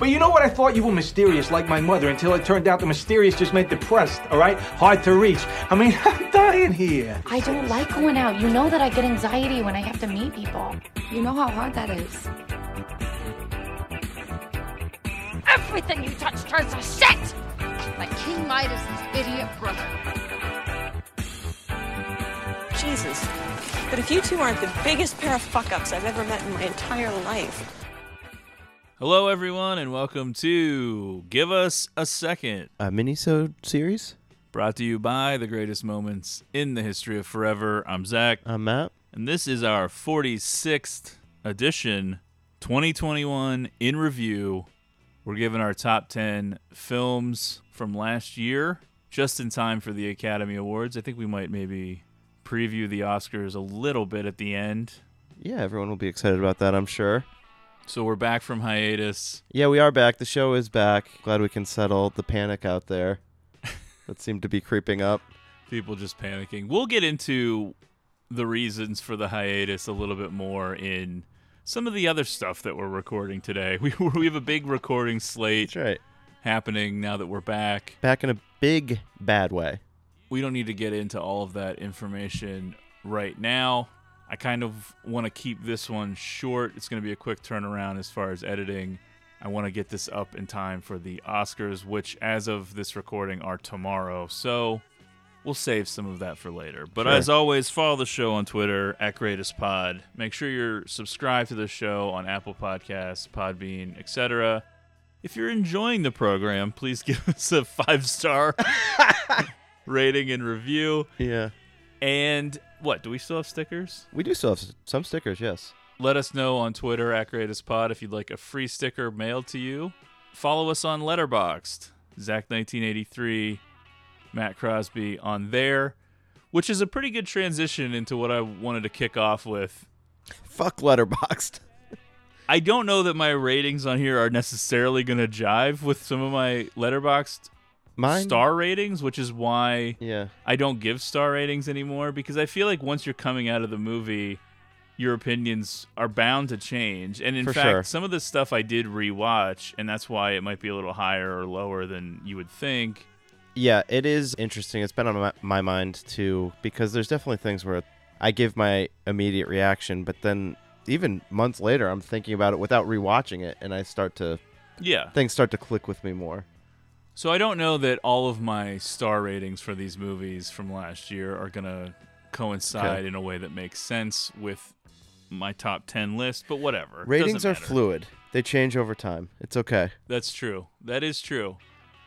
But you know what? I thought you were mysterious like my mother until it turned out the mysterious just meant depressed, all right? Hard to reach. I mean, I'm dying here. I don't like going out. You know that I get anxiety when I have to meet people. You know how hard that is. Everything you touch turns to shit! Like King Midas's idiot brother. Jesus. But if you two aren't the biggest pair of fuck ups I've ever met in my entire life. Hello, everyone, and welcome to Give Us a Second, A mini-sode series? brought to you by the greatest moments in the history of forever. I'm Zach, I'm Matt. and this is our 46th edition, 2021 in review. We're giving our top 10 films from last year, just in time for the Academy Awards. I think we might maybe preview the Oscars a little bit at the end. Yeah, everyone will be excited about that, I'm sure. So we're back from hiatus. Yeah, we are back. The show is back. Glad we can settle the panic out there that seemed to be creeping up. people just panicking. We'll get into the reasons for the hiatus a little bit more in some of the other stuff that we're recording today. We we have a big recording slate That's right. happening now that we're back. Back in a big, bad way. We don't need to get into all of that information right now. I kind of want to keep this one short. It's going to be a quick turnaround as far as editing. I want to get this up in time for the Oscars, which, as of this recording, are tomorrow. So we'll save some of that for later. But Sure. as always, follow the show on Twitter at GreatestPod. Make sure you're subscribed to the show on Apple Podcasts, Podbean, etc. If you're enjoying the program, please give us a five star rating and review. Yeah. And what? Do we still have stickers? We do still have some stickers, yes. Let us know on Twitter at GreatestPod if you'd like a free sticker mailed to you. Follow us on Letterboxd, Zach1983, Matt Crosby on there, which is a pretty good transition into what I wanted to kick off with. Fuck Letterboxd. I don't know that my ratings on here are necessarily going to jive with some of my Letterboxd Mine? star ratings, which is why Yeah. I don't give star ratings anymore because I feel like once you're coming out of the movie, your opinions are bound to change. And in For fact, sure. some of the stuff I did rewatch, and that's why it might be a little higher or lower than you would think. Yeah, it is interesting. It's been on my, my mind too because there's definitely things where I give my immediate reaction, but then even months later, I'm thinking about it without rewatching it, and I start to Yeah. things start to click with me more. So I don't know that all of my star ratings for these movies from last year are going to coincide Okay. in a way that makes sense with my top 10 list, but whatever. Ratings are fluid. They change over time. It's okay. That's true. That is true.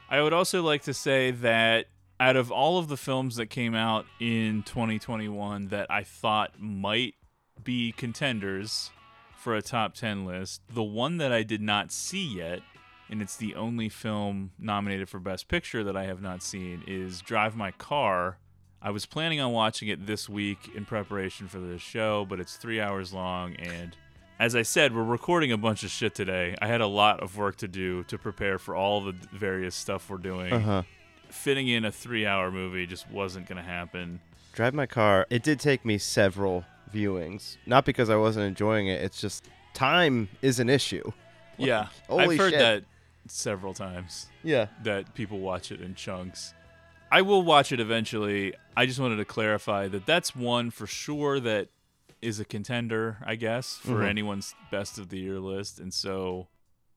I would also like to say that out of all of the films that came out in 2021 that I thought might be contenders for a top 10 list, the one that I did not see yet, and it's the only film nominated for Best Picture that I have not seen, is Drive My Car. I was planning on watching it this week in preparation for this show, but it's three hours long and as I said, we're recording a bunch of shit today. I had a lot of work to do to prepare for all the various stuff we're doing. Uh huh. Fitting in a three hour movie just wasn't going to happen. Drive my car. It did take me several viewings, not because I wasn't enjoying it. It's just time is an issue. Yeah. holy I've heard shit. that several times Yeah. that people watch it in chunks. I will watch it eventually. I just wanted to clarify that that's one for sure that is a contender, I guess, for Mhm. anyone's best of the year list. And so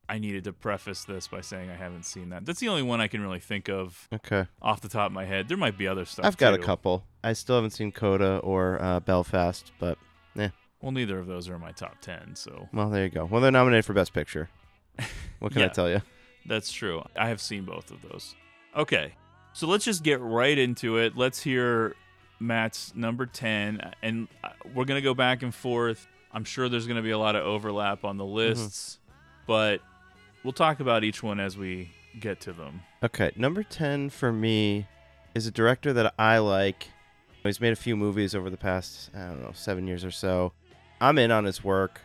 I needed to preface this by saying I haven't seen that. That's the only one I can really think of Okay. off the top of my head. There might be other stuff. I've got a couple. I still haven't seen Coda or uh, Belfast, but yeah. Well, neither of those are in my top ten, so well, there you go. Well, they're nominated for Best Picture. What can I tell you? That's true. I have seen both of those. Okay, so let's just get right into it. Let's hear Matt's number ten, and we're gonna go back and forth. I'm sure there's gonna be a lot of overlap on the Mm-hmm. lists, but we'll talk about each one as we get to them. Okay, number 10 for me is a director that I like. He's made a few movies over the past, I don't know, seven years or so. I'm in on his work.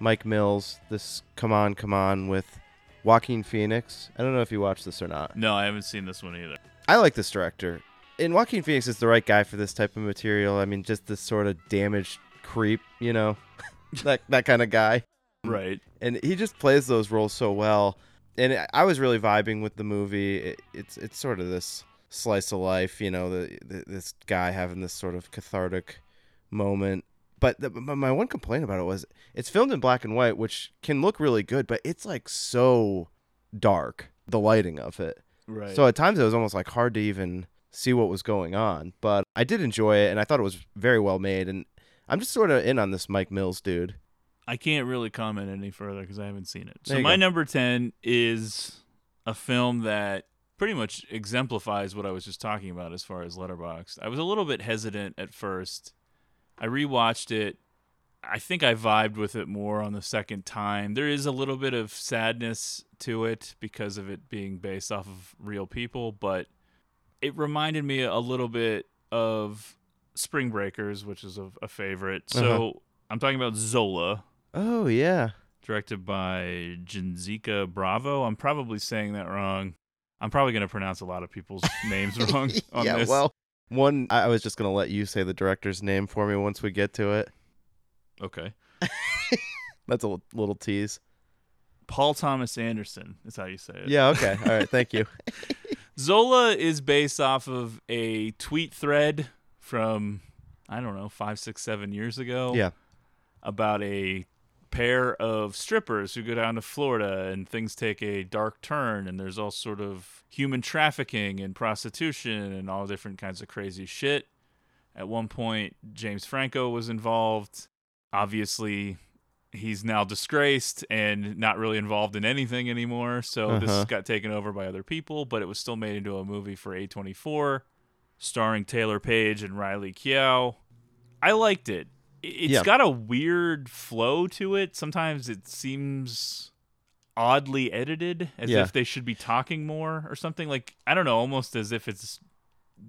Mike Mills, this Come On, Come On with Joaquin Phoenix. I don't know if you watched this or not. No, I haven't seen this one either. I like this director. And Joaquin Phoenix is the right guy for this type of material. I mean, just this sort of damaged creep, you know, that that kind of guy. Right. And he just plays those roles so well. and I- was really vibing with the movie. It, it's it's sort of this slice of life, you know, the, the this guy having this sort of cathartic moment. But the, my one complaint about it was it's filmed in black and white, which can look really good, but it's like so dark, the lighting of it. Right. So at times it was almost like hard to even see what was going on. But I did enjoy it, and I thought it was very well made. And I'm just sort of in on this Mike Mills dude. I can't really comment any further because I haven't seen it. So my go. number ten is a film that pretty much exemplifies what I was just talking about as far as Letterboxd. I was a little bit hesitant at first. I rewatched it. I think I vibed with it more on the second time. There is a little bit of sadness to it because of it being based off of real people, but it reminded me a little bit of Spring Breakers, which is a, a favorite. So Uh-huh. I'm talking about Zola Oh yeah, directed by Janicza Bravo. I'm probably saying that wrong. I'm probably going to pronounce a lot of people's names wrong on yeah. this. Well, one I was just gonna let you say the director's name for me once we get to it. okay. That's a l- little tease. Paul Thomas Anderson is how you say it. Yeah. Okay. All right. Thank you. Zola is based off of a tweet thread from, I don't know, five, six, seven years ago. Yeah. About a pair of strippers who go down to Florida and things take a dark turn and there's all sort of human trafficking and prostitution and all different kinds of crazy shit. At one point, James Franco was involved. Obviously, he's now disgraced and not really involved in anything anymore. So this Uh-huh. got taken over by other people, but it was still made into a movie for A24, starring Taylour Paige and Riley Keough. I liked it. It's Yeah. got a weird flow to it. Sometimes it seems oddly edited, as Yeah. if they should be talking more or something. Like I don't know, almost as if it's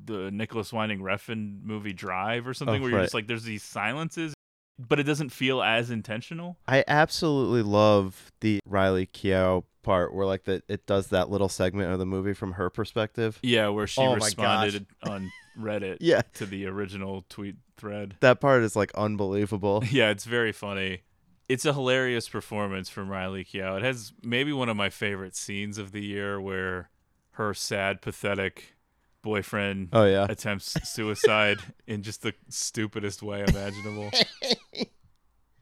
the Nicolas Winding Refn movie Drive or something, Oh, where you're right. just like, there's these silences, but it doesn't feel as intentional. I absolutely love the Riley Keough part where like that it does that little segment of the movie from her perspective. Yeah, where she Oh responded on Reddit Yeah. to the original tweet thread. That part is like unbelievable. Yeah, it's very funny. It's a hilarious performance from Riley Keough. It has maybe one of my favorite scenes of the year where her sad, pathetic boyfriend Oh yeah. attempts suicide in just the stupidest way imaginable.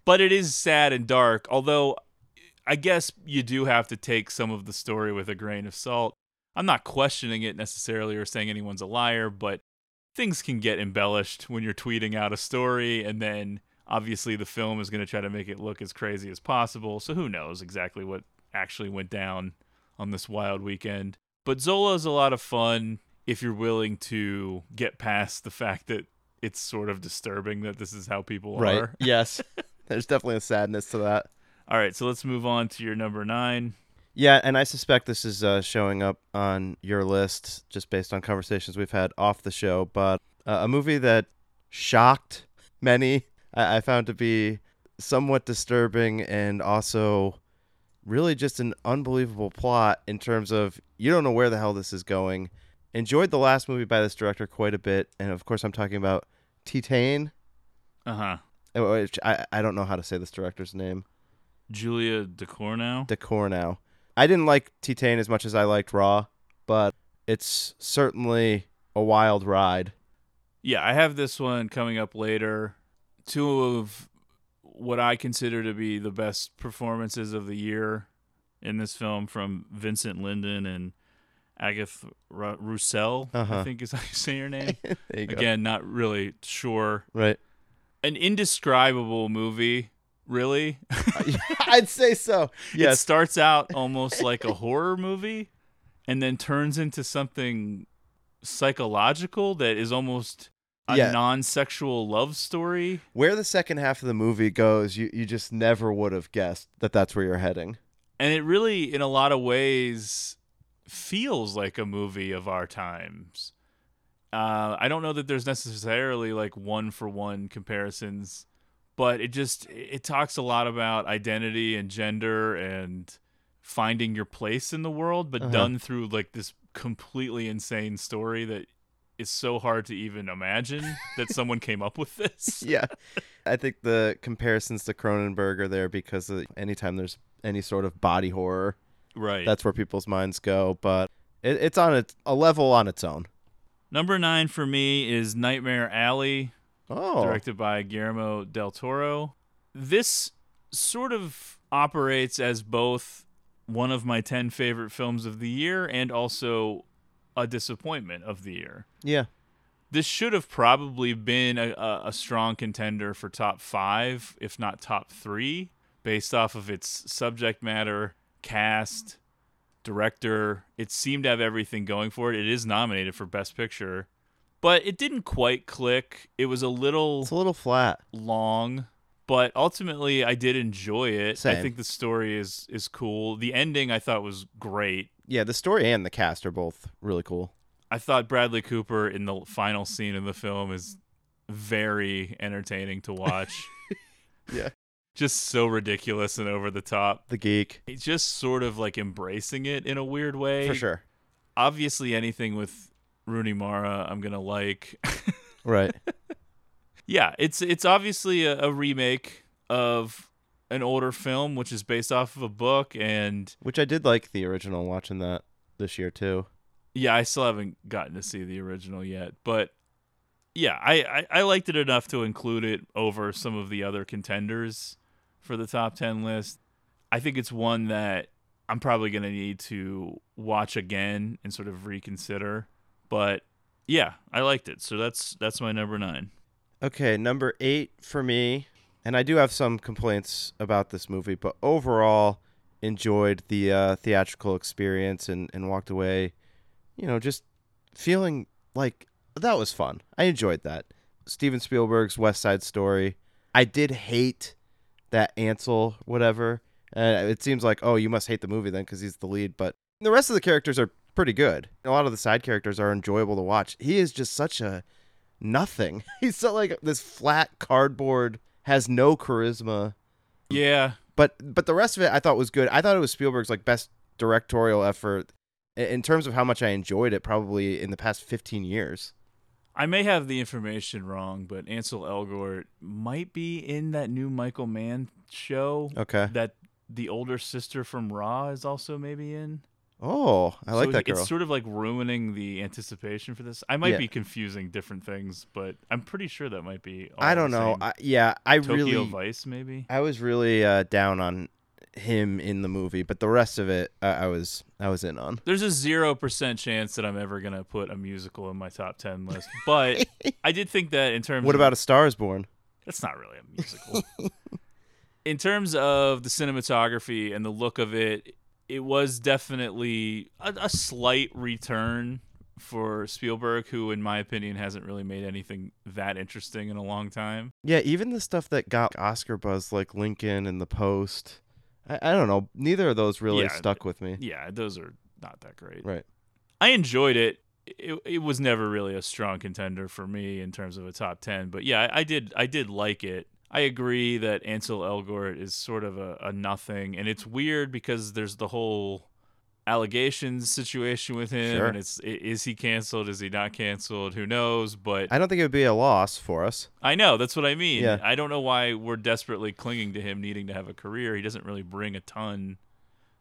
but it is sad and dark, although I guess you do have to take some of the story with a grain of salt. I'm not questioning it necessarily or saying anyone's a liar, but things can get embellished when you're tweeting out a story and then obviously the film is going to try to make it look as crazy as possible. So who knows exactly what actually went down on this wild weekend. But Zola is a lot of fun if you're willing to get past the fact that it's sort of disturbing that this is how people Right. are. Yes. There's definitely a sadness to that. All right, so let's move on to your number nine. Yeah, and I suspect this is uh, showing up on your list just based on conversations we've had off the show. But uh, a movie that shocked many, I-, I found to be somewhat disturbing and also really just an unbelievable plot in terms of you don't know where the hell this is going. Enjoyed the last movie by this director quite a bit, and of course I'm talking about Titane, Uh huh. which I I don't know how to say this director's name. Julia Ducournau. Ducournau. I didn't like Titane as much as I liked Raw, but it's certainly a wild ride. Yeah, I have this one coming up later. Two of what I consider to be the best performances of the year in this film from Vincent Lindon and Agatha Ru- Rousselle, Uh-huh. I think is how you say your name. There you go. Again, not really sure. Right. An indescribable movie, really. I'd say so. Yeah. It starts out almost like a horror movie and then turns into something psychological that is almost a Yeah. non-sexual love story. Where the second half of the movie goes, you, you just never would have guessed that that's where you're heading. And it really in a lot of ways feels like a movie of our times. Uh, I don't know that there's necessarily like one for one comparisons, but it just it talks a lot about identity and gender and finding your place in the world, but Uh-huh. done through like this completely insane story that is so hard to even imagine that someone came up with this. Yeah. I think the comparisons to Cronenberg are there because anytime there's any sort of body horror, Right. That's where people's minds go, but it, it's on its a level on its own. Number nine for me is Nightmare Alley, Oh, directed by Guillermo del Toro. This sort of operates as both one of my 10 favorite films of the year and also a disappointment of the year. yeah. This should have probably been a, a, a strong contender for top five, if not top three, based off of its subject matter, cast, director. It seemed to have everything going for it. It is nominated for Best Picture, but it didn't quite click. It was a little It's a little flat. long, but ultimately I did enjoy it. I Same. think the story is is cool. The ending I thought was great. Yeah, the story and the cast are both really cool. I thought Bradley Cooper in the final scene in the film is very entertaining to watch. Yeah. Just so ridiculous and over the top. The geek, He's just sort of like embracing it in a weird way. for sure. Obviously anything with Rooney Mara I'm going to like. Right. yeah, it's it's obviously a, a remake of an older film which is based off of a book and Which I did like the original watching that this year too. Yeah, I still haven't gotten to see the original yet, but yeah, I, I, I liked it enough to include it over some of the other contenders for the top 10 list. I think it's one that I'm probably going to need to watch again and sort of reconsider, but yeah, I liked it. So that's that's my number 9. Okay, number eight for me, and I do have some complaints about this movie, but overall enjoyed the uh, theatrical experience and, and walked away, you know, just feeling like that was fun. I enjoyed that. Steven Spielberg's West Side Story. I did hate that Ansel, whatever. Uh, it seems like, oh, you must hate the movie then because he's the lead, but the rest of the characters are pretty good. A lot of the side characters are enjoyable to watch. He is just such a nothing. He's so like this flat cardboard, has no charisma. Yeah, But but the rest of it I thought was good. I thought it was Spielberg's like best directorial effort in terms of how much I enjoyed it probably in the past 15 years. I may have the information wrong, but Ansel Elgort might be in that new Michael Mann show Okay. that the older sister from Raw is also maybe in. Oh, I like So that girl. It's sort of like ruining the anticipation for this. I might Yeah. be confusing different things, but I'm pretty sure that might be. All I don't know. I, yeah, I Tokyo really Vice, maybe. I was really uh, down on him in the movie, but the rest of it uh, I was I was in on. There's a zero percent chance that I'm ever gonna put a musical in my top ten list, but I did think that in terms. What of, about A Star Is Born? That's not really a musical. in terms of the cinematography and the look of it, it was definitely a, a slight return for Spielberg, who, in my opinion, hasn't really made anything that interesting in a long time. Yeah, even the stuff that got Oscar buzz, like Lincoln and The Post. I, I don't know. Neither of those really Yeah, stuck with me. Yeah, those are not that great. Right. I enjoyed it. It, it was never really a strong contender for me in terms of a top 10, but yeah, I, I did I did like it. I agree that Ansel Elgort is sort of a, a nothing, and it's weird because there's the whole allegations situation with him, Sure. and it's is he canceled? Is he not canceled? Who knows? But I don't think it would be a loss for us. I know that's what I mean. Yeah. I don't know why we're desperately clinging to him needing to have a career. He doesn't really bring a ton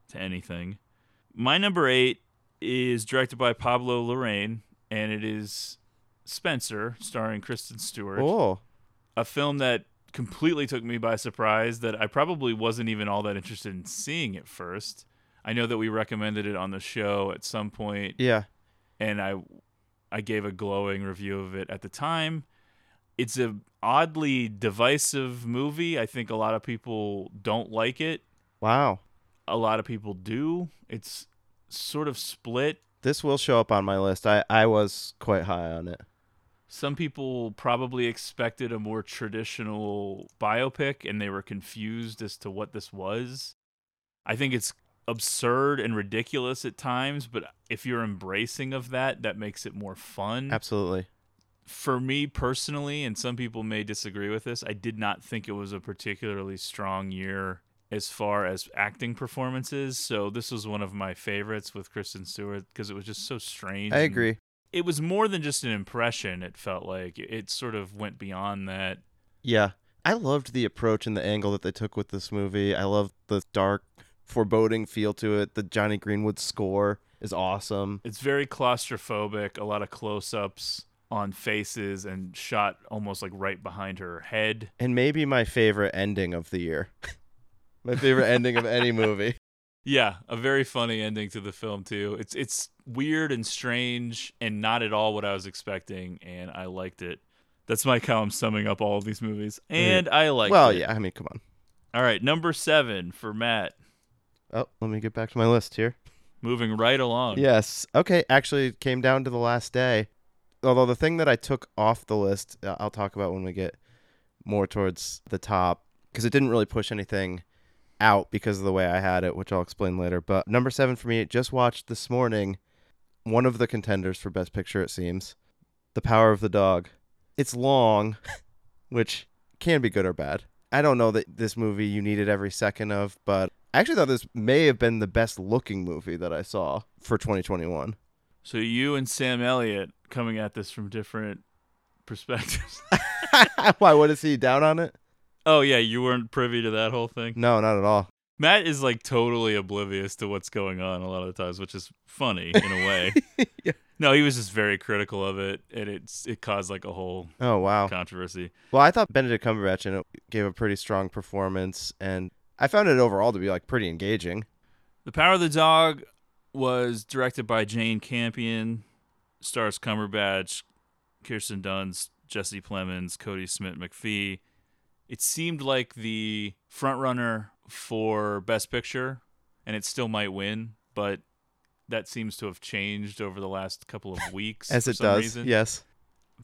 to anything. My number eight is directed by Pablo Larraín, and it is Spencer, starring Kristen Stewart. Oh, A film that completely took me by surprise. That I probably wasn't even all that interested in seeing at first. I know that we recommended it on the show at some point yeah. and I I gave a glowing review of it at the time. It's a oddly divisive movie. I think a lot of people don't like it. Wow. A lot of people do. It's sort of split. This will show up on my list. I, I was quite high on it. Some people probably expected a more traditional biopic and they were confused as to what this was. I think it's absurd and ridiculous at times, but if you're embracing of that, that makes it more fun. Absolutely. for me personally, and some people may disagree with this, I did not think it was a particularly strong year as far as acting performances. So this was one of my favorites with Kristen Stewart because it was just so strange. I agree. It was more than just an impression. It felt like it sort of went beyond that. Yeah. I loved the approach and the angle that they took with this movie. I love the dark foreboding feel to it. The Jonny Greenwood score is awesome. It's very claustrophobic, a lot of close ups on faces and shot almost like right behind her head. And maybe my favorite ending of the year. my favorite ending of any movie. Yeah, a very funny ending to the film too. It's it's weird and strange and not at all what I was expecting and I liked it. That's my how I'm summing up all of these movies. And I like well, it. yeah, I mean, come on. All right, number 7 for Matt. Oh, let me get back to my list here. Moving right along. Yes. Okay, actually it came down to the last day. Although the thing that I took off the list, uh, I'll talk about when we get more towards the top because it didn't really push anything out because of the way I had it, which I'll explain later. But number 7 for me, just watched this morning one of the contenders for best picture it seems. The Power of the Dog. It's long, which can be good or bad. I don't know that this movie you needed every second of, but I actually thought this may have been the best looking movie that I saw for 2021. So you and Sam Elliott coming at this from different perspectives. Why? What is he down on it? Oh yeah, you weren't privy to that whole thing. No, not at all. Matt is like totally oblivious to what's going on a lot of the times, which is funny in a way. Yeah. No, he was just very critical of it, and it's it caused like a whole Oh wow. controversy. Well, I thought Benedict Cumberbatch in it gave a pretty strong performance, and I found it overall to be like pretty engaging. The Power of the Dog was directed by Jane Campion, stars Cumberbatch, Kirsten Dunst, Jesse Plemons, Kodi Smit-McPhee. It seemed like the frontrunner for Best Picture, and it still might win, but that seems to have changed over the last couple of weeks. As it does, reason. yes.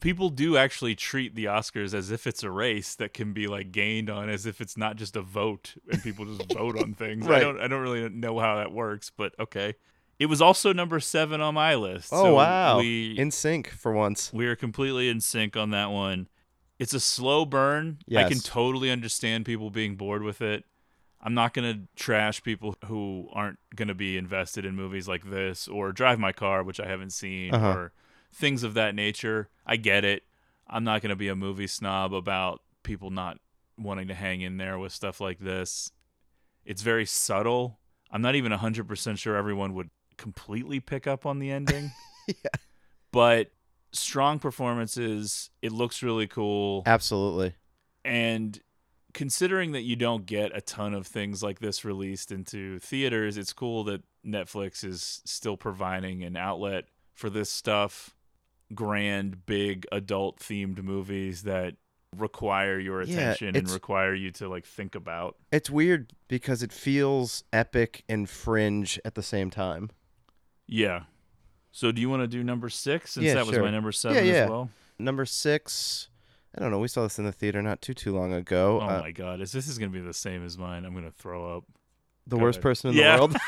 People do actually treat the Oscars as if it's a race that can be like gained on, as if it's not just a vote and people just vote on things. I Right. don't, I don't really know how that works, but okay. It was also number seven on my list. Oh so wow, We in sync for once. we are completely in sync on that one. It's a slow burn. I can totally understand people being bored with it. I'm not going to trash people who aren't going to be invested in movies like this or Drive My Car, which I haven't seen, Uh-huh. or things of that nature. I get it. I'm not going to be a movie snob about people not wanting to hang in there with stuff like this. It's very subtle. I'm not even 100% sure everyone would completely pick up on the ending. Yeah. But strong performances. It looks really cool. Absolutely. And considering that you don't get a ton of things like this released into theaters, it's cool that Netflix is still providing an outlet for this stuff. Grand, big, adult themed movies that require your Yeah, attention and require you to like think about. It's weird because it feels epic and fringe at the same time. Yeah. So do you want to do number six since Yeah, that was sure. my number seven yeah. as well? Number six, I don't know. We saw this in the theater not too too long ago. Oh Uh, my god, is this is gonna be the same as mine? I'm gonna throw up. the go worst ahead. person in Yeah. the world.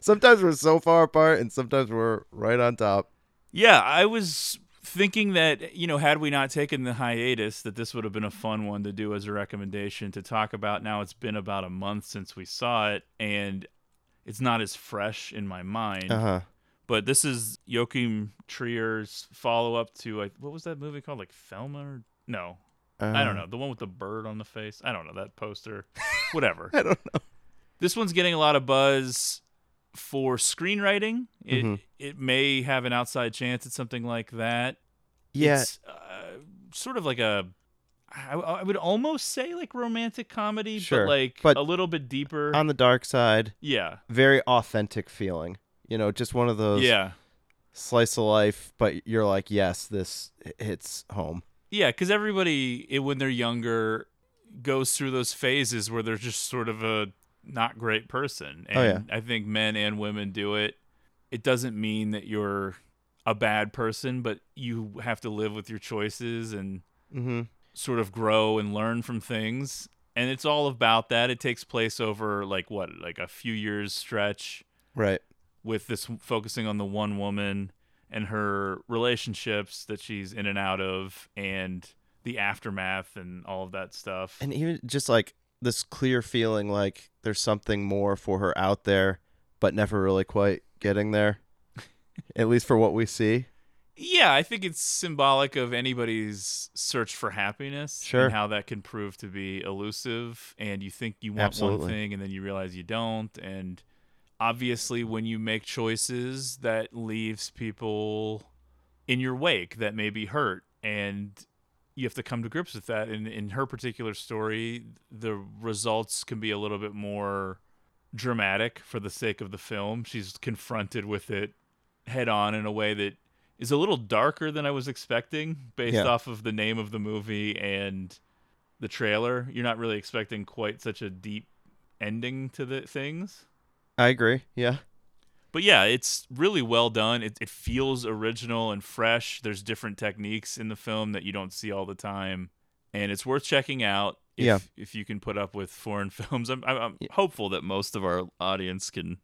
sometimes we're so far apart, and sometimes we're right on top. Yeah, I was thinking that, you know, had we not taken the hiatus, that this would have been a fun one to do as a recommendation to talk about. Now it's been about a month since we saw it, and it's not as fresh in my mind. Uh huh. But this is Joachim Trier's follow up to, like, what was that movie called? Like Thelma? Or, no, Uh, I don't know. The one with the bird on the face? I don't know. That poster. Whatever. I don't know. This one's getting a lot of buzz for screenwriting. It Mhm. it may have an outside chance at something like that. Yeah. It's uh, sort of like a I, I would almost say like romantic comedy, Sure, but like but a little bit deeper. on the dark side, yeah. very authentic feeling. You know, just one of those Yeah. slice of life, but you're like, yes, this hits home. Yeah, because everybody, it, when they're younger, goes through those phases where they're just sort of a not great person. And Oh, yeah. I think men and women do it. It doesn't mean that you're a bad person, but you have to live with your choices and Mm-hmm. Sort of grow and learn from things. And it's all about that. It takes place over like what, like a few years stretch Right. with this focusing on the one woman and her relationships that she's in and out of and the aftermath and all of that stuff. And even just like this clear feeling like there's something more for her out there, but never really quite getting there. At least for what we see. Yeah, I think it's symbolic of anybody's search for happiness Sure. and how that can prove to be elusive and you think you want Absolutely. one thing and then you realize you don't and obviously when you make choices that leaves people in your wake that may be hurt and you have to come to grips with that and in her particular story the results can be a little bit more dramatic for the sake of the film she's confronted with it head on in a way that is a little darker than I was expecting based Yeah. off of the name of the movie and the trailer. You're not really expecting quite such a deep ending to the things. I agree. Yeah. But yeah, it's really well done. It, it feels original and fresh. There's different techniques in the film that you don't see all the time, and it's worth checking out. If, Yeah. if you can put up with foreign films, I'm, I'm, I'm hopeful that most of our audience can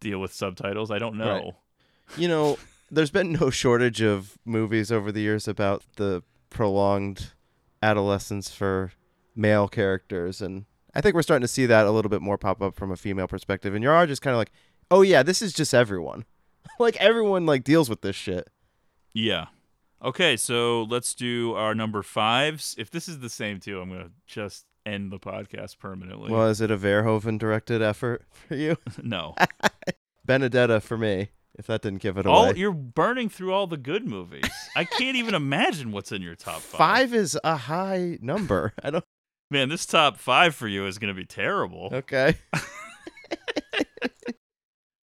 deal with subtitles. I don't know. Right. You know, there's been no shortage of movies over the years about the prolonged adolescence for male characters and I think we're starting to see that a little bit more pop up from a female perspective and you are just kind of like, "Oh yeah, this is just everyone." like everyone like deals with this shit. Yeah. Okay, so let's do our number fives. If this is the same too, I'm gonna just end the podcast permanently. Well, is it a Verhoeven directed effort for you? no. Benedetta for me, if that didn't give it away. all you're burning through all the good movies. I can't even imagine what's in your top five. Five is a high number. I don't Man, this top five for you is gonna be terrible. Okay.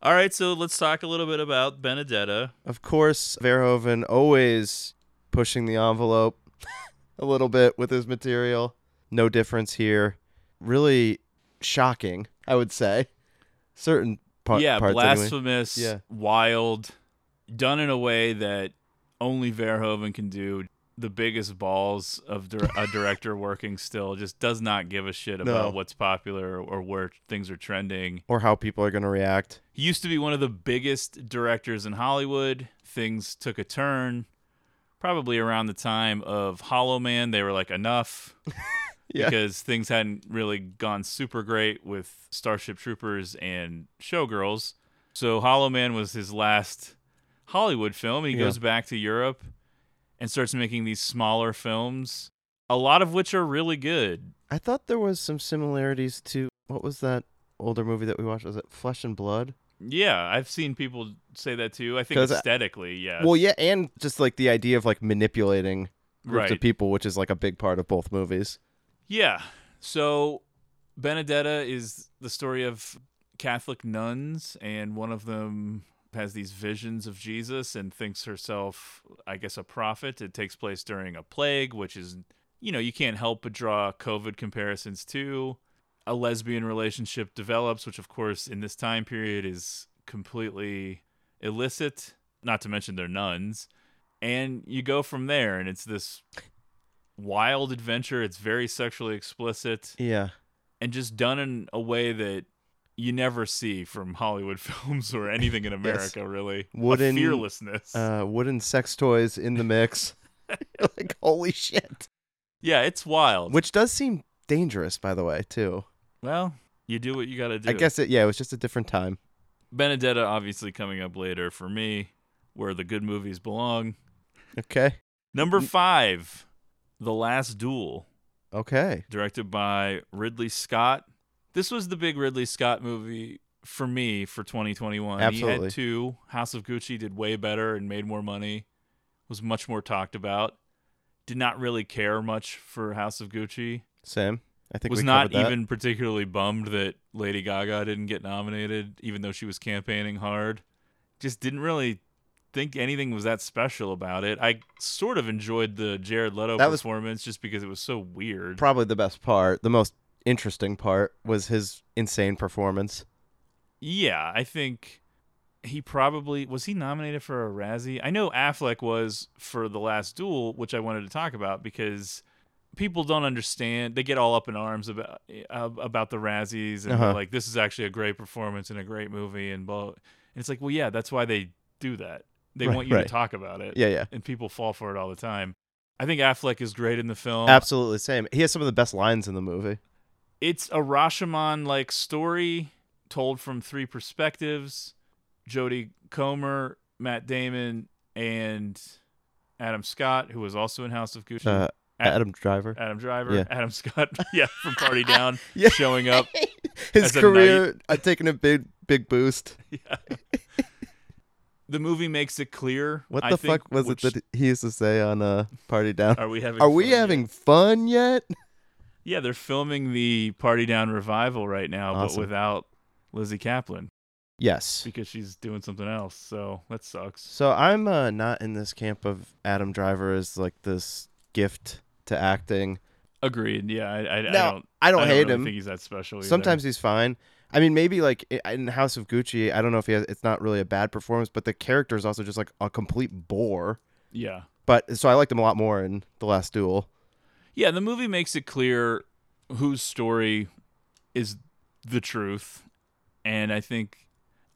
All right, so let's talk a little bit about Benedetta. Of course, Verhoeven always pushing the envelope a little bit with his material. No difference here. Really shocking, I would say. Certain par- yeah, parts anyway. blasphemous, Yeah. wild, done in a way that only Verhoeven can do. The biggest balls of dir- a director working still just does not give a shit No. about what's popular or where things are trending. Or how people are going to react. He used to be one of the biggest directors in Hollywood. Things took a turn. Probably around the time of Hollow Man, they were like, enough. Yeah. Because things hadn't really gone super great with Starship Troopers and Showgirls. So Hollow Man was his last Hollywood film. He Yeah. goes back to Europe and starts making these smaller films, a lot of which are really good. I thought there was some similarities to what was that older movie that we watched? Was it Flesh and Blood? Yeah, I've seen people say that too. I think aesthetically, yeah. Well, yeah, and just like the idea of like manipulating groups of people, which is like a big part of both movies. Yeah. So Benedetta is the story of Catholic nuns, and one of them has these visions of Jesus and thinks herself, I guess, a prophet. It takes place during a plague, which is, you know, you can't help but draw COVID comparisons to. A lesbian relationship develops, which, of course, in this time period is completely illicit, not to mention they're nuns. And you go from there, and it's this wild adventure. It's very sexually explicit Yeah. and just done in a way that you never see from Hollywood films or anything in America, really. A Wooden, fearlessness. Uh, wooden sex toys in the mix. Like, holy shit. yeah, it's wild. Which does seem dangerous, by the way, too. well, you do what you got to do. I guess it, yeah, it was just a different time. Benedetta obviously coming up later for me, where the good movies belong. Okay. Number five, The Last Duel. Okay. directed by Ridley Scott. This was the big Ridley Scott movie for me for 2021. He had two. House of Gucci did way better and made more money. Was much more talked about. Did not really care much for House of Gucci. Sam, I think Was not that. even particularly bummed that Lady Gaga didn't get nominated, even though she was campaigning hard. Just didn't really think anything was that special about it. I sort of enjoyed the Jared Leto That was- performance just because it was so weird. probably the best part. The most interesting part was his insane performance. Yeah, I think he probably was he nominated for a Razzie. I know Affleck was for the Last Duel, which I wanted to talk about because people don't understand. They get all up in arms about uh, about the Razzies and Uh-huh. like this is actually a great performance and a great movie and blah. And it's like, well, yeah, that's why they do that. They Right, want you right. to talk about it. Yeah, yeah. and people fall for it all the time. I think Affleck is great in the film. Absolutely same. He has some of the best lines in the movie. it's a Rashomon like story told from three perspectives. Jodie Comer, Matt Damon, and Adam Scott, who was also in House of Gucci. Uh, Ad- Adam Driver. Adam Driver, Yeah. Adam Scott, yeah, from Party Down, Yeah. showing up. His career uh, taking a big big boost. The movie makes it clear. What I the think, fuck was which- it that he used to say on uh, Party Down? Are we having? Are we yet? having fun yet? Yeah, they're filming the Party Down revival right now, Awesome. but without Lizzy Caplan Yes. because she's doing something else. So that sucks. So I'm uh, not in this camp of Adam Driver as like this gift to acting. Agreed. Yeah, I, I, I No, don't. I don't hate really him. Think he's that special. either. Sometimes he's fine. I mean, maybe like in House of Gucci, I don't know if he has, it's not really a bad performance, but the character is also just like a complete bore. Yeah. But so I liked him a lot more in The Last Duel. Yeah, the movie makes it clear whose story is the truth. And I think,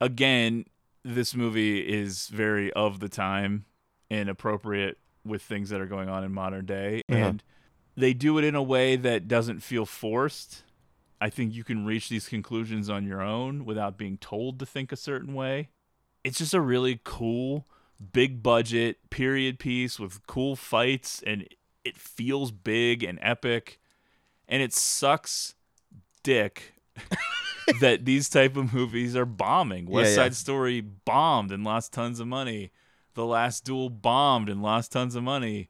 again, this movie is very of the time and appropriate with things that are going on in modern day. Uh-huh. And they do it in a way that doesn't feel forced. I think you can reach these conclusions on your own without being told to think a certain way. It's just a really cool, big budget period piece with cool fights, and it feels big and epic. And it sucks dick that these type of movies are bombing. West yeah. Side Story bombed and lost tons of money. The Last Duel bombed and lost tons of money.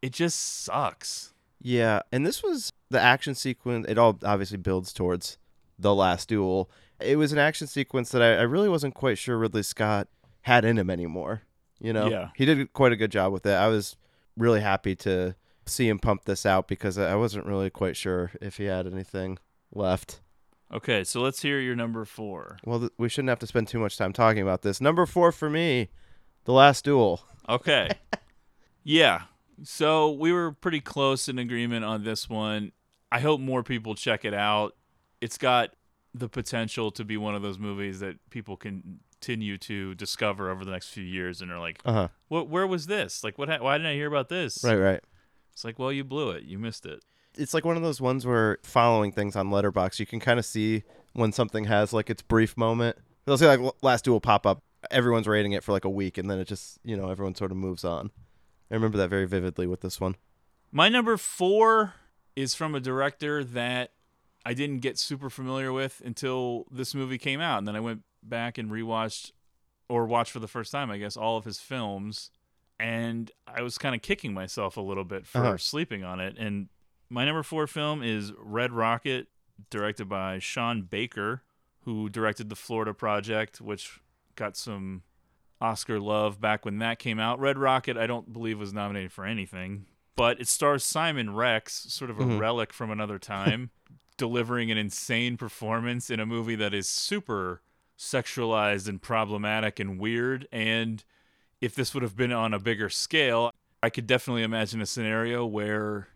It just sucks. Yeah, and this was the action sequence. It all obviously builds towards The Last Duel. It was an action sequence that I, I really wasn't quite sure Ridley Scott had in him anymore. You know, Yeah. he did quite a good job with it. I was really happy to see him pump this out because I wasn't really quite sure if he had anything left. Okay, so let's hear your number four. Well, th- we shouldn't have to spend too much time talking about this. Number four for me, The Last Duel. Okay. yeah. So we were pretty close in agreement on this one. I hope more people check it out. It's got the potential to be one of those movies that people continue to discover over the next few years and are like, Uh huh. "What? Where was this? Like, what? Ha- why didn't I hear about this?" Right, right. It's like, well, you blew it. You missed it. it's like one of those ones where following things on Letterboxd, you can kind of see when something has like its brief moment. They'll say like "L- Last Duel pop up, everyone's rating it for like a week, and then it just you know everyone sort of moves on. I remember that very vividly with this one. My number four is from a director that I didn't get super familiar with until this movie came out, and then I went back and rewatched or watched for the first time, I guess, all of his films, and I was kind of kicking myself a little bit for Uh-huh. sleeping on it. And my number four film is Red Rocket, directed by Sean Baker, who directed the Florida Project, which got some Oscar love back when that came out. Red Rocket, I don't believe was nominated for anything, but it stars Simon Rex, sort of a Mhm. relic from another time, delivering an insane performance in a movie that is super sexualized and problematic and weird. And if this would have been on a bigger scale, I could definitely imagine a scenario where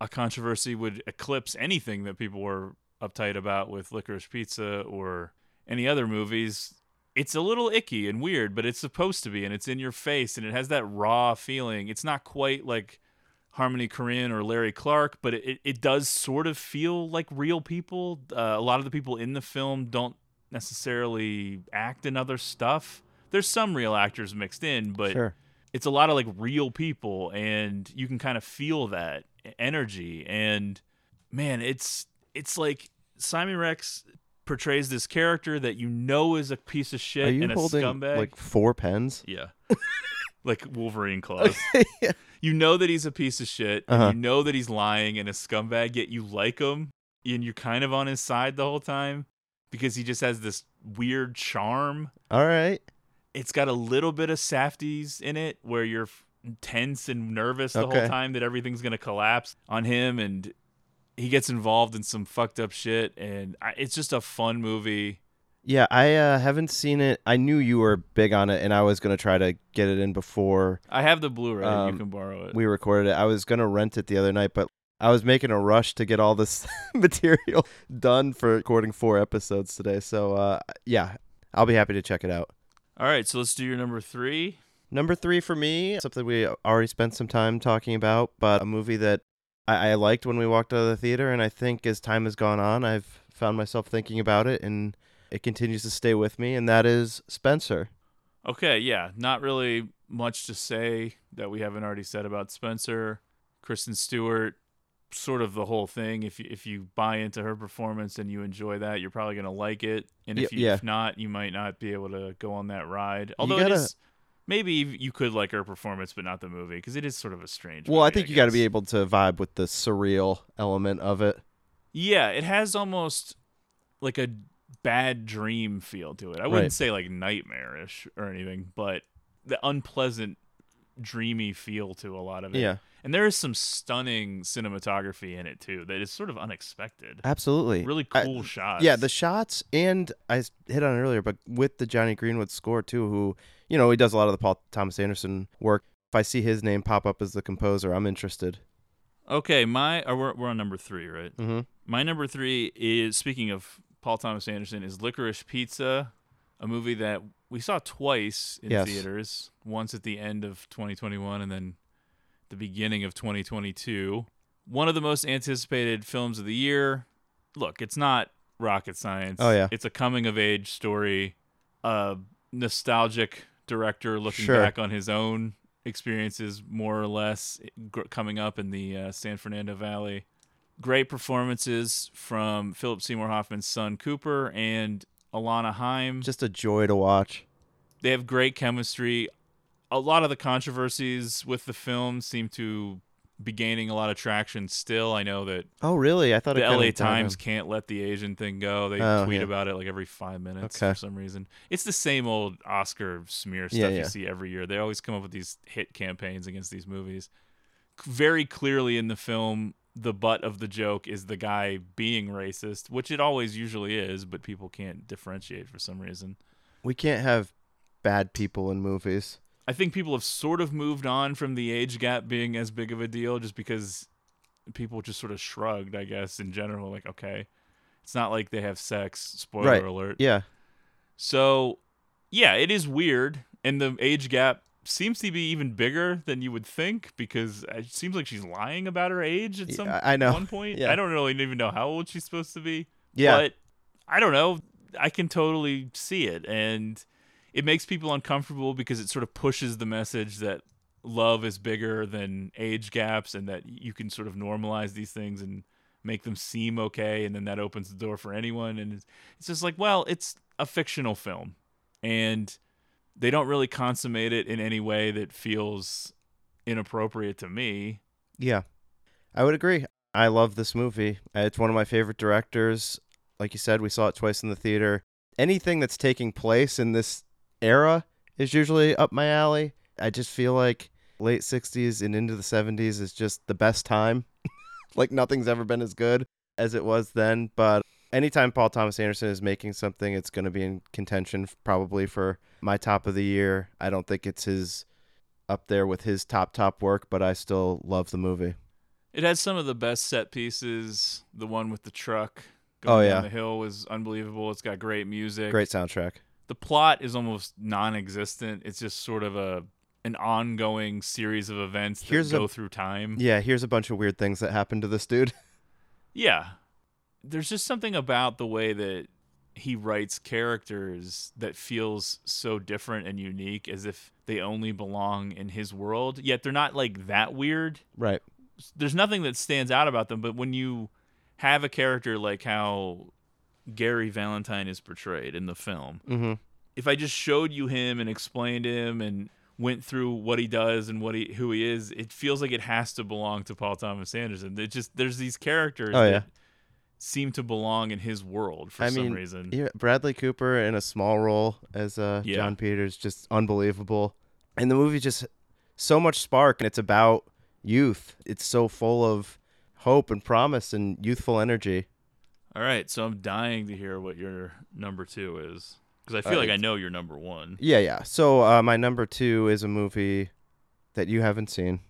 a controversy would eclipse anything that people were uptight about with Licorice Pizza or any other movies. It's a little icky and weird, but it's supposed to be, and it's in your face, and it has that raw feeling. It's not quite like Harmony Korine or Larry Clark, but it, it does sort of feel like real people. Uh, a lot of the people in the film don't necessarily act in other stuff. There's some real actors mixed in, but sure. it's a lot of like real people and you can kind of feel that energy and man it's it's like simon rex portrays this character that you know is a piece of shit Are you and a holding scumbag like four pens? yeah like wolverine claws yeah. you know that he's a piece of shit Uh-huh. and you know that he's lying and a scumbag yet you like him and you're kind of on his side the whole time because he just has this weird charm All right. it's got a little bit of Safdies in it where you're tense and nervous the Okay. whole time that everything's going to collapse on him and he gets involved in some fucked up shit and I, it's just a fun movie Yeah, I uh, haven't seen it. I knew you were big on it, and I was gonna try to get it in before i have the blu-ray Um, you can borrow it we recorded it. I was gonna rent it the other night, but I was making a rush to get all this material done for recording four episodes today. So uh, yeah, I'll be happy to check it out. all right so let's do your number three Number three for me, something we already spent some time talking about, but a movie that I, I liked when we walked out of the theater, and I think as time has gone on, I've found myself thinking about it, and it continues to stay with me, and that is Spencer. okay yeah not really much to say that we haven't already said about Spencer, Kristen Stewart, sort of the whole thing. If you, if you buy into her performance and you enjoy that, you're probably gonna like it. And if you yeah. if not, you might not be able to go on that ride. Although gotta- it is maybe you could like her performance, but not the movie because it is sort of a strange. Well, I movie, think you got to be able to vibe with the surreal element of it. Yeah, it has almost like a bad dream feel to it. I wouldn't Right. say like nightmarish or anything, but the unpleasant, dreamy feel to a lot of it. Yeah. And there is some stunning cinematography in it too that is sort of unexpected. Absolutely. Really I- cool shots. Yeah, the shots and I hit on it earlier, but with the Jonny Greenwood score too, who you know he does a lot of the Paul Thomas Anderson work. If I see his name pop up as the composer, I'm interested. Okay, my or we're, we're on number three, right? Mm-hmm. My number three is speaking of Paul Thomas Anderson is Licorice Pizza, a movie that we saw twice in Yes. theaters. Once at the end of 2021, and then the beginning of 2022. One of the most anticipated films of the year. Look, it's not rocket science. Oh, yeah. it's a coming of age story. A nostalgic director looking Sure. back on his own experiences, more or less, coming up in the uh, San Fernando Valley great performances from Philip Seymour Hoffman's son Cooper and Alana Haim. Just a joy to watch. they have great chemistry. A lot of the controversies with the film seem to be gaining a lot of traction still. I know that Oh, really? I thought the LA Times can't let the Asian thing go. They Oh, tweet yeah. about it like every five minutes Okay. for some reason. It's the same old Oscar smear stuff Yeah, you see every year. They always come up with these hit campaigns against these movies. Very clearly in the film, the butt of the joke is the guy being racist, which it always usually is, but people can't differentiate for some reason. We can't have bad people in movies. I think people have sort of moved on from the age gap being as big of a deal just because people just sort of shrugged, I guess, in general. Like, okay, it's not like they have sex. Spoiler Right. alert. Yeah. So, yeah, it is weird. And the age gap seems to be even bigger than you would think because it seems like she's lying about her age at some I- I know. one point. Yeah. I don't really even know how old she's supposed to be. Yeah. But I don't know. I can totally see it. And it makes people uncomfortable because it sort of pushes the message that love is bigger than age gaps and that you can sort of normalize these things and make them seem okay. And then that opens the door for anyone. And it's just like, well, it's a fictional film. And they don't really consummate it in any way that feels inappropriate to me. Yeah, I would agree. I love this movie. It's one of my favorite directors. Like you said, we saw it twice in the theater. Anything that's taking place in this era is usually up my alley. I just feel like late 60s and into the 70s is just the best time. like nothing's ever been as good as it was then. But anytime Paul Thomas Anderson is making something, it's going to be in contention probably for my top of the year. I don't think it's his up there with his top top work, but I still love the movie. It has some of the best set pieces. The one with the truck Oh, going yeah. down the hill was unbelievable. It's got great music. Great soundtrack. The plot is almost non-existent. It's just sort of a an ongoing series of events that Here's a- go through time. Yeah, here's a bunch of weird things that happened to this dude. Yeah. There's just something about the way that he writes characters that feels so different and unique as if they only belong in his world. Yet they're not like that weird. right. there's nothing that stands out about them, but when you have a character like how Gary Valentine is portrayed in the film, Mm-hmm. if I just showed you him and explained him and went through what he does and what he who he is, it feels like it has to belong to Paul Thomas Anderson. It just there's these characters Oh, that yeah. Seem to belong in his world for I some mean, reason. Yeah, Bradley Cooper in a small role as uh, Yeah. Jon Peters, just unbelievable. And the movie just so much spark, and it's about youth. It's so full of hope and promise and youthful energy. All right, so I'm dying to hear what your number two is because I feel like I right. know your number one. Yeah, yeah. So uh, my number two is a movie that you haven't seen.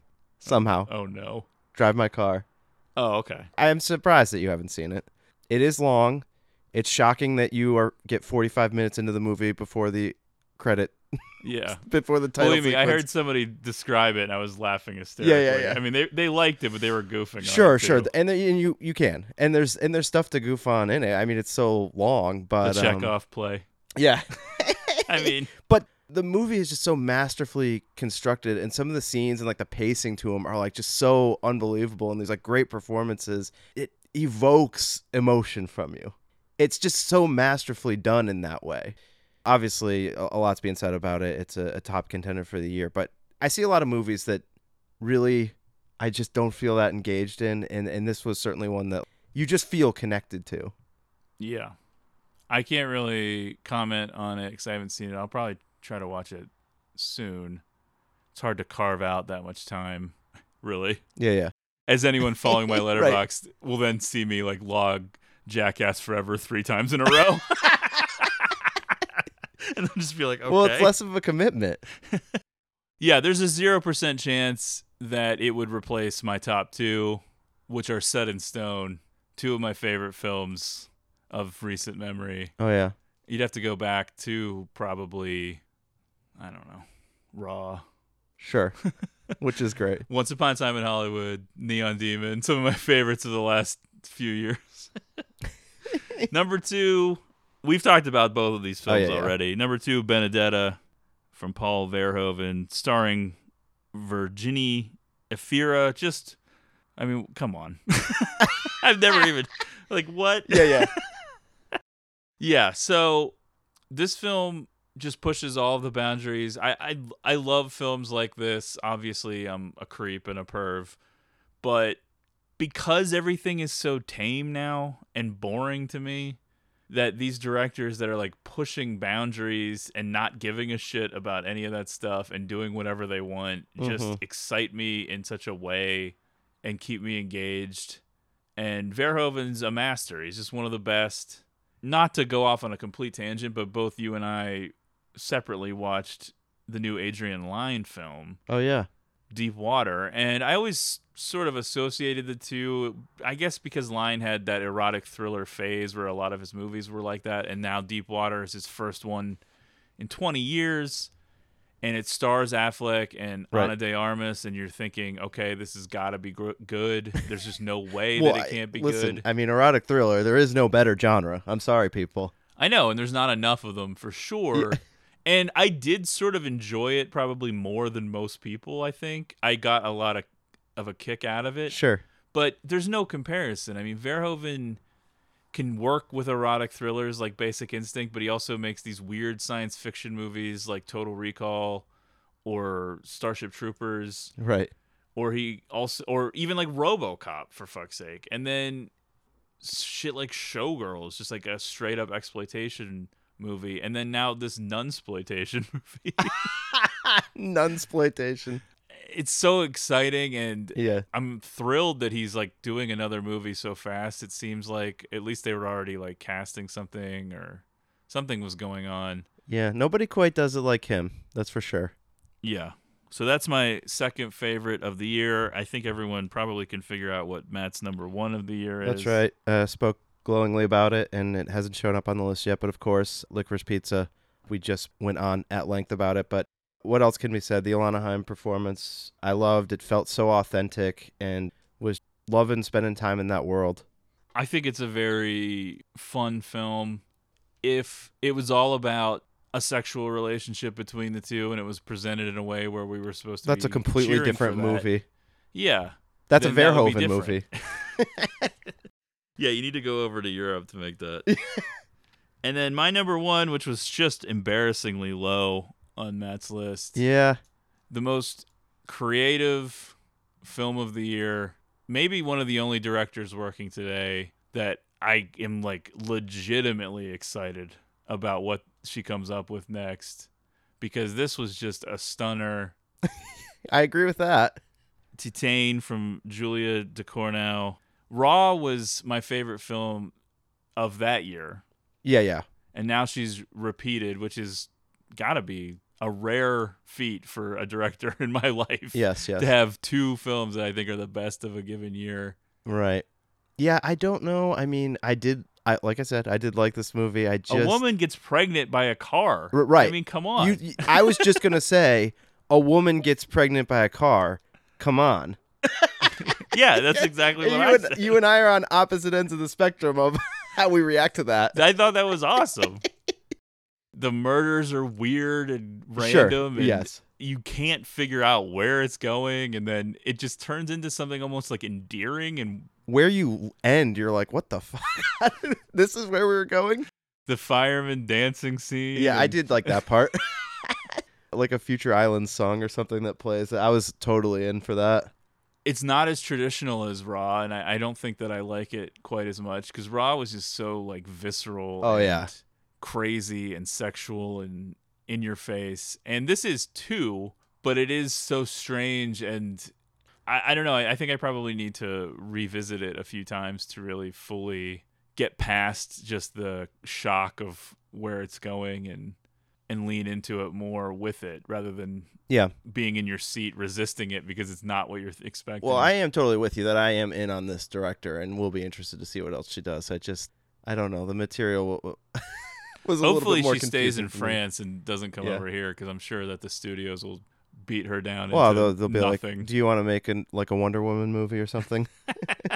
Somehow, Oh no. Drive My Car. Oh okay. I am surprised that you haven't seen it. It is long. It's shocking that you are get 45 minutes into the movie before the credit Yeah. before the title. Believe me, I heard somebody describe it, and I was laughing hysterically. Yeah, yeah, yeah. I mean, they they liked it, but they were goofing. on Sure, it, sure, too. and, and you you can, and there's and there's stuff to goof on in it. I mean, it's so long, but The um, Chekhov play. yeah. I mean, but the movie is just so masterfully constructed and some of the scenes and like the pacing to them are like just so unbelievable and these like great performances. It evokes emotion from you. It's just so masterfully done in that way. Obviously a, lot's being said about it. It's a, a top contender for the year but i see a lot of movies that really i just don't feel that engaged in and, and this was certainly one that you just feel connected to. Yeah. I can't really comment on it because I haven't seen it. I'll probably try to watch it soon. It's hard to carve out that much time, really. yeah yeah As anyone following my Right. Letterboxd will then see me like log Jackass Forever three times in a row. and then just be like, okay. well it's less of a commitment Yeah, there's a 0% chance that it would replace my top two, which are set in stone. Two of my favorite films of recent memory. oh yeah You'd have to go back to probably, I don't know, Raw. Sure. Which is great. Once Upon a Time in Hollywood, Neon Demon, some of my favorites of the last few years. Number two, we've talked about both of these Oh, films yeah, yeah. already. Number two, Benedetta from Paul Verhoeven, starring Virginie Efira. Just, I mean, come on. I've never even, like, what? Yeah, yeah. Yeah, so this film just pushes all the boundaries. I, I I love films like this. Obviously, I'm a creep and a perv, but because everything is so tame now and boring to me, that these directors that are like pushing boundaries and not giving a shit about any of that stuff and doing whatever they want just Mhm. excite me in such a way and keep me engaged. And Verhoeven's a master. He's just one of the best. Not to go off on a complete tangent, but both you and I separately watched the new Adrian Lyne film, Oh yeah. Deep Water, and I always sort of associated the two. I guess because Lyne had that erotic thriller phase where a lot of his movies were like that, and now Deep Water is his first one in 20 years, and it stars Affleck and Right. Ana de Armas, and you're thinking, okay, this has got to be gr- good. There's just no way Well, that it can't be listen, good. I mean, erotic thriller. There is no better genre. I'm sorry, people. I know, and there's not enough of them for sure. And I did sort of enjoy it probably more than most people, I think. I got a lot of of a kick out of it. Sure. But there's no comparison. I mean, Verhoeven can work with erotic thrillers like Basic Instinct, but he also makes these weird science fiction movies like Total Recall or Starship Troopers Right. or he also or even like RoboCop for fuck's sake. And then shit like Showgirls, just like a straight up exploitation movie. And then now this nunsploitation movie. Nunsploitation. it's so exciting and Yeah. I'm thrilled that he's like doing another movie so fast. It seems like at least they were already like casting something or something was going on. Yeah. Nobody quite does it like him. That's for sure. Yeah. So that's my second favorite of the year. I think everyone probably can figure out what Matt's number one of the year is. That's right. Uh, spoke glowingly about it, and it hasn't shown up on the list yet. But of course, Licorice Pizza. We just went on at length about it. But what else can be said? The Alana Haim performance, I loved. It felt so authentic, and was loving spending time in that world. I think it's a very fun film. If it was all about a sexual relationship between the two and it was presented in a way where we were supposed to That's be a completely different that, movie. Yeah. That's a Verhoeven movie. Yeah, you need to go over to Europe to make that. and then my number one, which was just embarrassingly low on Matt's list, Yeah. the most creative film of the year, maybe one of the only directors working today that I am like legitimately excited about what she comes up with next because this was just a stunner. I agree with that. Titane from Julia Ducournau. Raw was my favorite film of that year, Yeah, yeah. and now she's repeated, which is got to be a rare feat for a director in my life. Yes, yes. To have two films that I think are the best of a given year. Right. Yeah, I don't know. I mean, I did. I like I said, I did like this movie. I just a woman gets pregnant by a car. R- right. I mean, come on. You, I was just gonna say, a woman gets pregnant by a car. Come on. yeah, that's exactly you, what I and, said. you and I are on opposite ends of the spectrum of how we react to that. I thought that was awesome. the murders are weird and Sure, random and yes. you can't figure out where it's going and then it just turns into something almost like endearing and Where you end, you're like, what the fuck? this is where we were going? the fireman dancing scene. Yeah, I did like that part. like a Future Islands song or something that plays. I was totally in for that. It's not as traditional as Raw, and I, I don't think that I like it quite as much because Raw was just so like visceral. Oh, and yeah. crazy and sexual and in your face. And this is too, but it is so strange and I, I don't know. I, I think I probably need to revisit it a few times to really fully get past just the shock of where it's going and and lean into it more with it rather than Yeah. being in your seat resisting it because it's not what you're expecting. Well, I am totally with you that I am in on this director and we'll be interested to see what else she does. I just, I don't know. The material wa- was a little Hopefully bit more she stays in. France and doesn't come Yeah. over here because I'm sure that the studios will beat her down. Well, into they'll, they'll be nothing. like, "Do you want to make an, like a Wonder Woman movie or something?"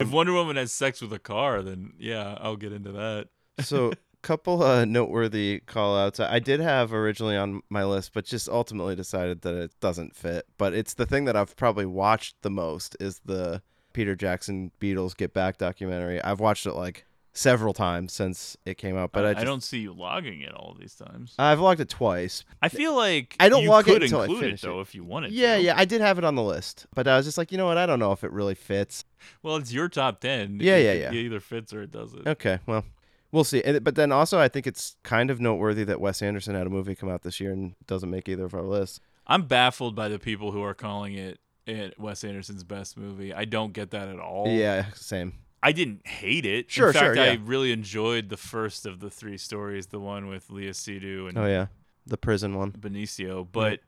If Wonder Woman has sex with a car, then yeah, I'll get into that. so, couple uh, noteworthy call outs. I I did have originally on my list, but just ultimately decided that it doesn't fit. But it's the thing that I've probably watched the most is the Peter Jackson Beatles Get Back documentary. I've watched it like several times since it came out, but I, I, just, don't see you logging it all these times. I've logged it twice. I feel like I don't you log it could until I include it finish though it. if you wanted. Yeah, to. yeah, yeah, I did have it on the list, but I was just like, you know what? I don't know if it really fits. Well, it's your top ten. Yeah, It- yeah, it yeah. either fits or it doesn't. Okay, well, we'll see. And, but then also, I think it's kind of noteworthy that Wes Anderson had a movie come out this year and doesn't make either of our lists. I'm baffled by the people who are calling it, it Wes Anderson's best movie. I don't get that at all. Yeah, same. I didn't hate it. Sure, In fact, sure, I really enjoyed the first of the three stories, the one with Léa Seydoux and Oh yeah, the prison one. Benicio. But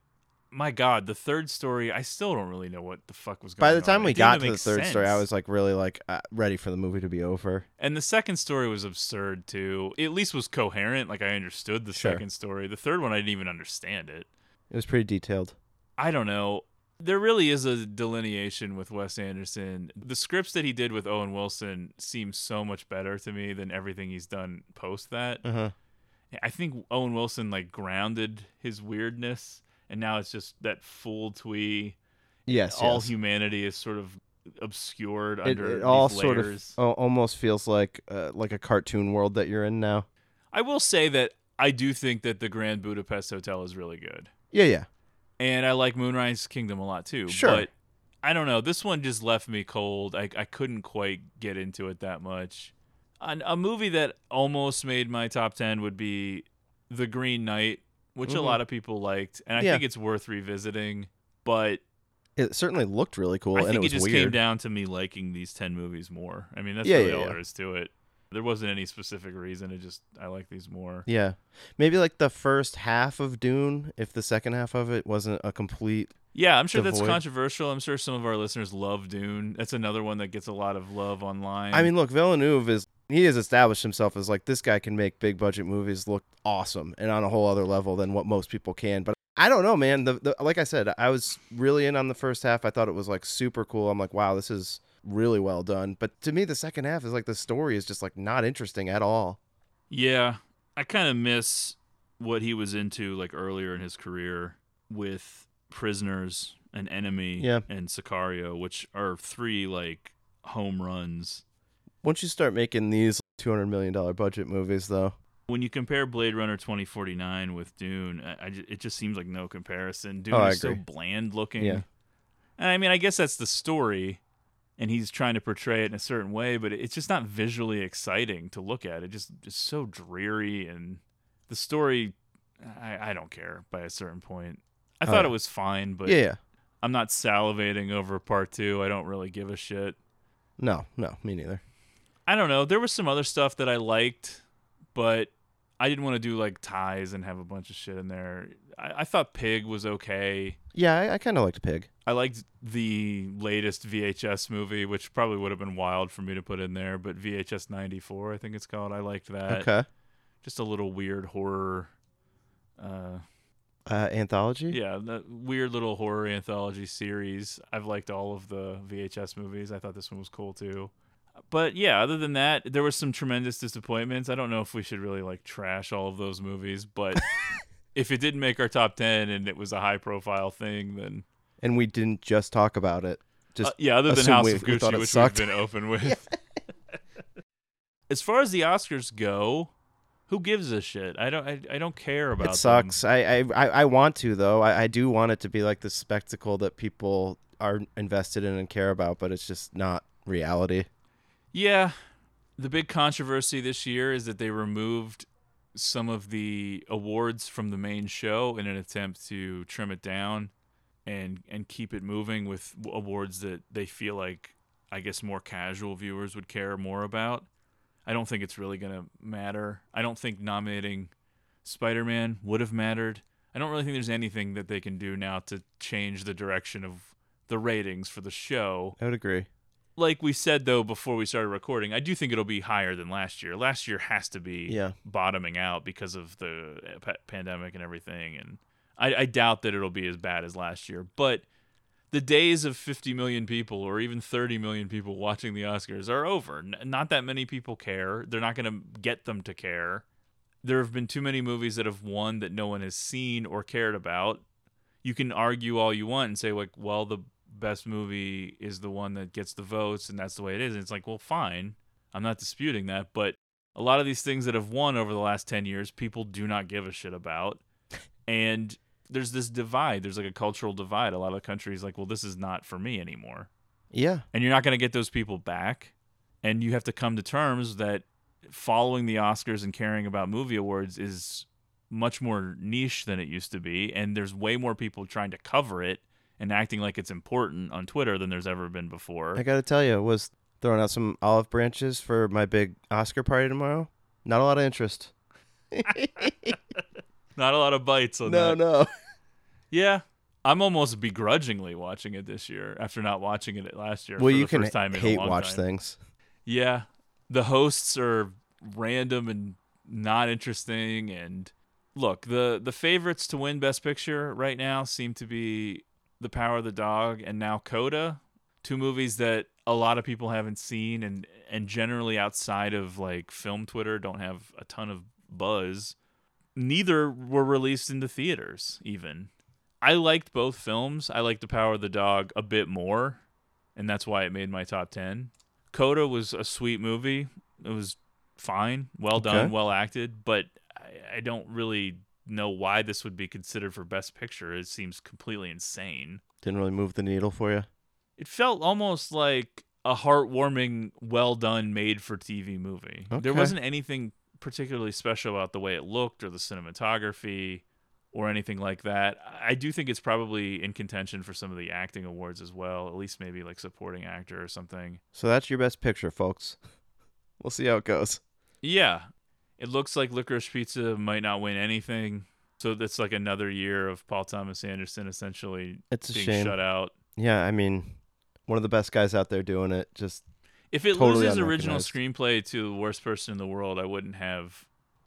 my God, the third story, I still don't really know what the fuck was going on. By the time we It got to the third story, I was like really like uh, ready for the movie to be over. And the second story was absurd too. It at least was coherent. Like I understood the Sure. second story. The third one, I didn't even understand it. It was pretty detailed. I don't know. There really is a delineation with Wes Anderson. The scripts that he did with Owen Wilson seem so much better to me than everything he's done post that. Uh huh. I think Owen Wilson like grounded his weirdness, and now it's just that full twee. Yes, all yes. humanity is sort of obscured It, under it all sort of al- almost feels like uh, like a cartoon world that you're in now. I will say that I do think that the Grand Budapest Hotel is really good. Yeah, yeah. and I like Moonrise Kingdom a lot too. Sure. But I don't know. This one just left me cold. I I couldn't quite get into it that much. An, a movie that almost made my top ten would be The Green Knight, which a Mhm. lot of people liked, and I Yeah. think it's worth revisiting. But It certainly looked really cool, I and think it it, was just weird. came down to me liking these ten movies more. I mean, that's Yeah, really yeah, all there is to it. There wasn't any specific reason. It just I like these more. Yeah, maybe like the first half of Dune, if the second half of it wasn't a complete. Yeah, I'm sure that's controversial. I'm sure some of our listeners love Dune. That's another one that gets a lot of love online. I mean, look, Villeneuve is he has established himself as like this guy can make big budget movies look awesome and on a whole other level than what most people can. But I don't know, man. The, the like I said, I was really in on the first half. I thought it was like super cool. I'm like, wow, this is really well done. But to me, the second half is like the story is just like not interesting at all. Yeah, I kind of miss what he was into like earlier in his career with Prisoners, An Enemy, Yeah. and Sicario, which are three like home runs. Once you start making these two hundred million dollar budget movies, though, When you compare Blade Runner 2049 with Dune, I, I it just seems like no comparison. Oh, Dune Oh, is so bland looking. Yeah. And I mean, I guess that's the story, and he's trying to portray it in a certain way, but it's just not visually exciting to look at. It just it's so dreary, and the story, I, I don't care by a certain point. I Oh, thought it was fine, but yeah, yeah, I'm not salivating over part two. I don't really give a shit. no, no, me neither. I don't know. There was some other stuff that I liked, but I didn't want to do like ties and have a bunch of shit in there. I, I thought Pig was okay. Yeah, I, I kind of liked Pig. I liked the latest VHS movie, which probably would have been wild for me to put in there, but VHS 94, I think it's called. I liked that. okay, Just a little weird horror. Uh, uh, anthology. yeah, the weird little horror anthology series. I've liked all of the VHS movies. I thought this one was cool too. But yeah, other than that, there were some tremendous disappointments. I don't know if we should really like trash all of those movies, but if it didn't make our top 10 and it was a high profile thing, then And we didn't just talk about it. Just Uh, yeah, other than assume House we- of we thought Gucci, it which sucked. we've been open with. as far as the Oscars go, who gives a shit? I don't. I, I don't care about. it sucks. I, I I I want to though. I, I do want it to be like the spectacle that people are invested in and care about, but it's just not reality. Yeah, the big controversy this year is that they removed some of the awards from the main show in an attempt to trim it down and and keep it moving with awards that they feel like I guess more casual viewers would care more about. I don't think it's really going to matter. I don't think nominating Spider-Man would have mattered. I don't really think there's anything that they can do now to change the direction of the ratings for the show. I would agree. Like we said though before we started recording, I do think it'll be higher than last year. Last year has to be Yeah. bottoming out because of the uh, pandemic and everything and I, I doubt that it'll be as bad as last year, but the days of 50 million people or even 30 million people watching the Oscars are over. N- not that many people care. They're not going to get them to care. There have been too many movies that have won that no one has seen or cared about. You can argue all you want and say like, well, the best movie is the one that gets the votes and that's the way it is. And it's like, well, fine. I'm not disputing that, but a lot of these things that have won over the last 10 years, people do not give a shit about. And there's this divide. There's like a cultural divide. A lot of countries like, well, this is not for me anymore. Yeah. And you're not going to get those people back. And you have to come to terms that following the Oscars and caring about movie awards is much more niche than it used to be. And there's way more people trying to cover it and acting like it's important on Twitter than there's ever been before. I got to tell you, was throwing out some olive branches for my big Oscar party tomorrow. Not a lot of interest. Not a lot of bites on No, that. no. No. Yeah. I'm almost begrudgingly watching it this year after not watching it last year Well, for you the can first time hate watch time. things. Yeah. The hosts are random and not interesting and look, the the favorites to win best picture right now seem to be The Power of the Dog and now Coda, two movies that a lot of people haven't seen and and generally outside of like film Twitter don't have a ton of buzz. Neither were released into theaters even. I liked both films. I liked The Power of the Dog a bit more, and that's why it made my top 10. Coda was a sweet movie. It was fine, well done, Okay. well acted, but I, I don't really know why this would be considered for Best Picture. It seems completely insane. Didn't really move the needle for you. It felt almost like a heartwarming, well done, made for TV movie. There wasn't anything particularly special about the way it looked or the cinematography or anything like that. I do think it's probably in contention for some of the acting awards as well, at least maybe like supporting actor or something. So that's your best picture, folks. We'll see how it goes. Yeah. It looks like Licorice Pizza might not win anything. So that's like another year of Paul Thomas Anderson essentially It's a being shame. shut out. Yeah, I mean, one of the best guys out there doing it. Just If it Totally loses original screenplay to the worst person in the world, I wouldn't have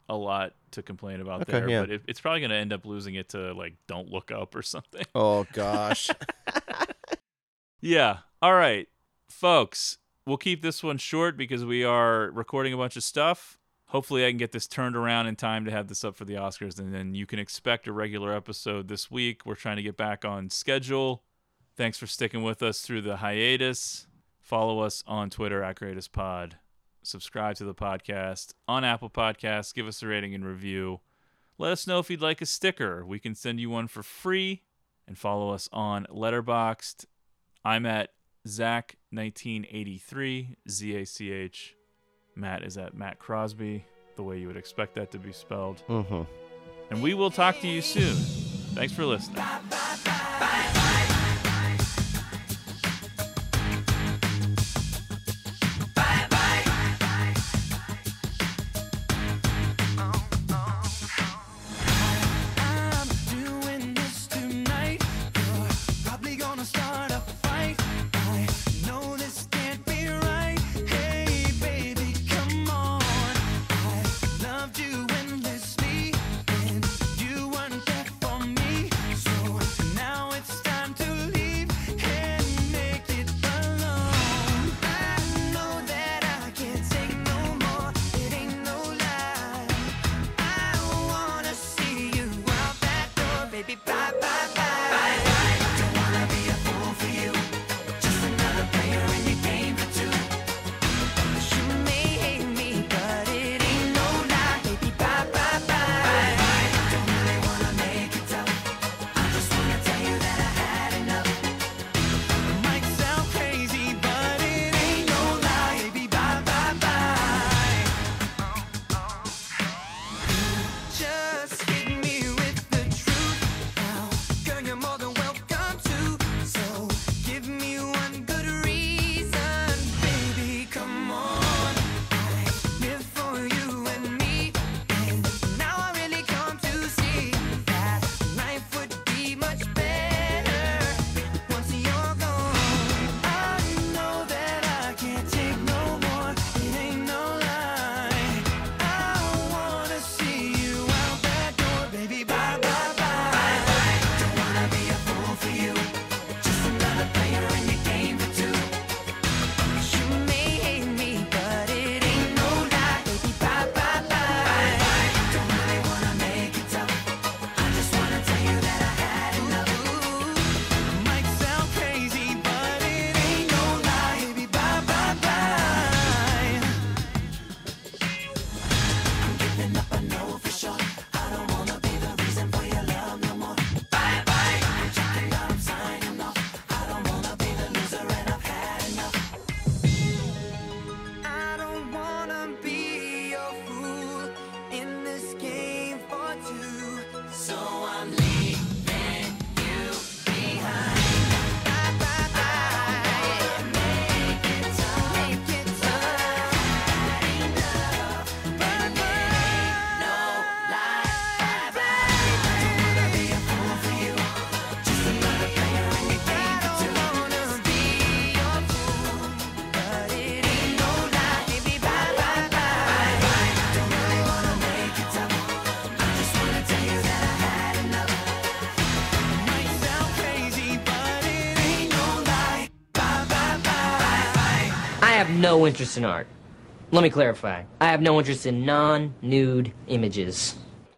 a lot to complain about Okay, there. yeah. But it, it's probably going to end up losing it to like Don't Look Up or something. oh gosh. yeah. All right, folks. We'll keep this one short because we are recording a bunch of stuff. Hopefully, I can get this turned around in time to have this up for the Oscars, and then you can expect a regular episode this week. We're trying to get back on schedule. Thanks for sticking with us through the hiatus. Follow us on Twitter at Greatest Pod. Subscribe to the podcast on Apple Podcasts. Give us a rating and review. Let us know if you'd like a sticker. We can send you one for free. And follow us on Letterboxd. I'm at Zach1983, Z A C H. Matt is at Matt Crosby, the way you would expect that to be spelled. mm-hmm. And we will talk to you soon. Thanks for listening. No interest in art. Let me clarify. I have no interest in non nude images.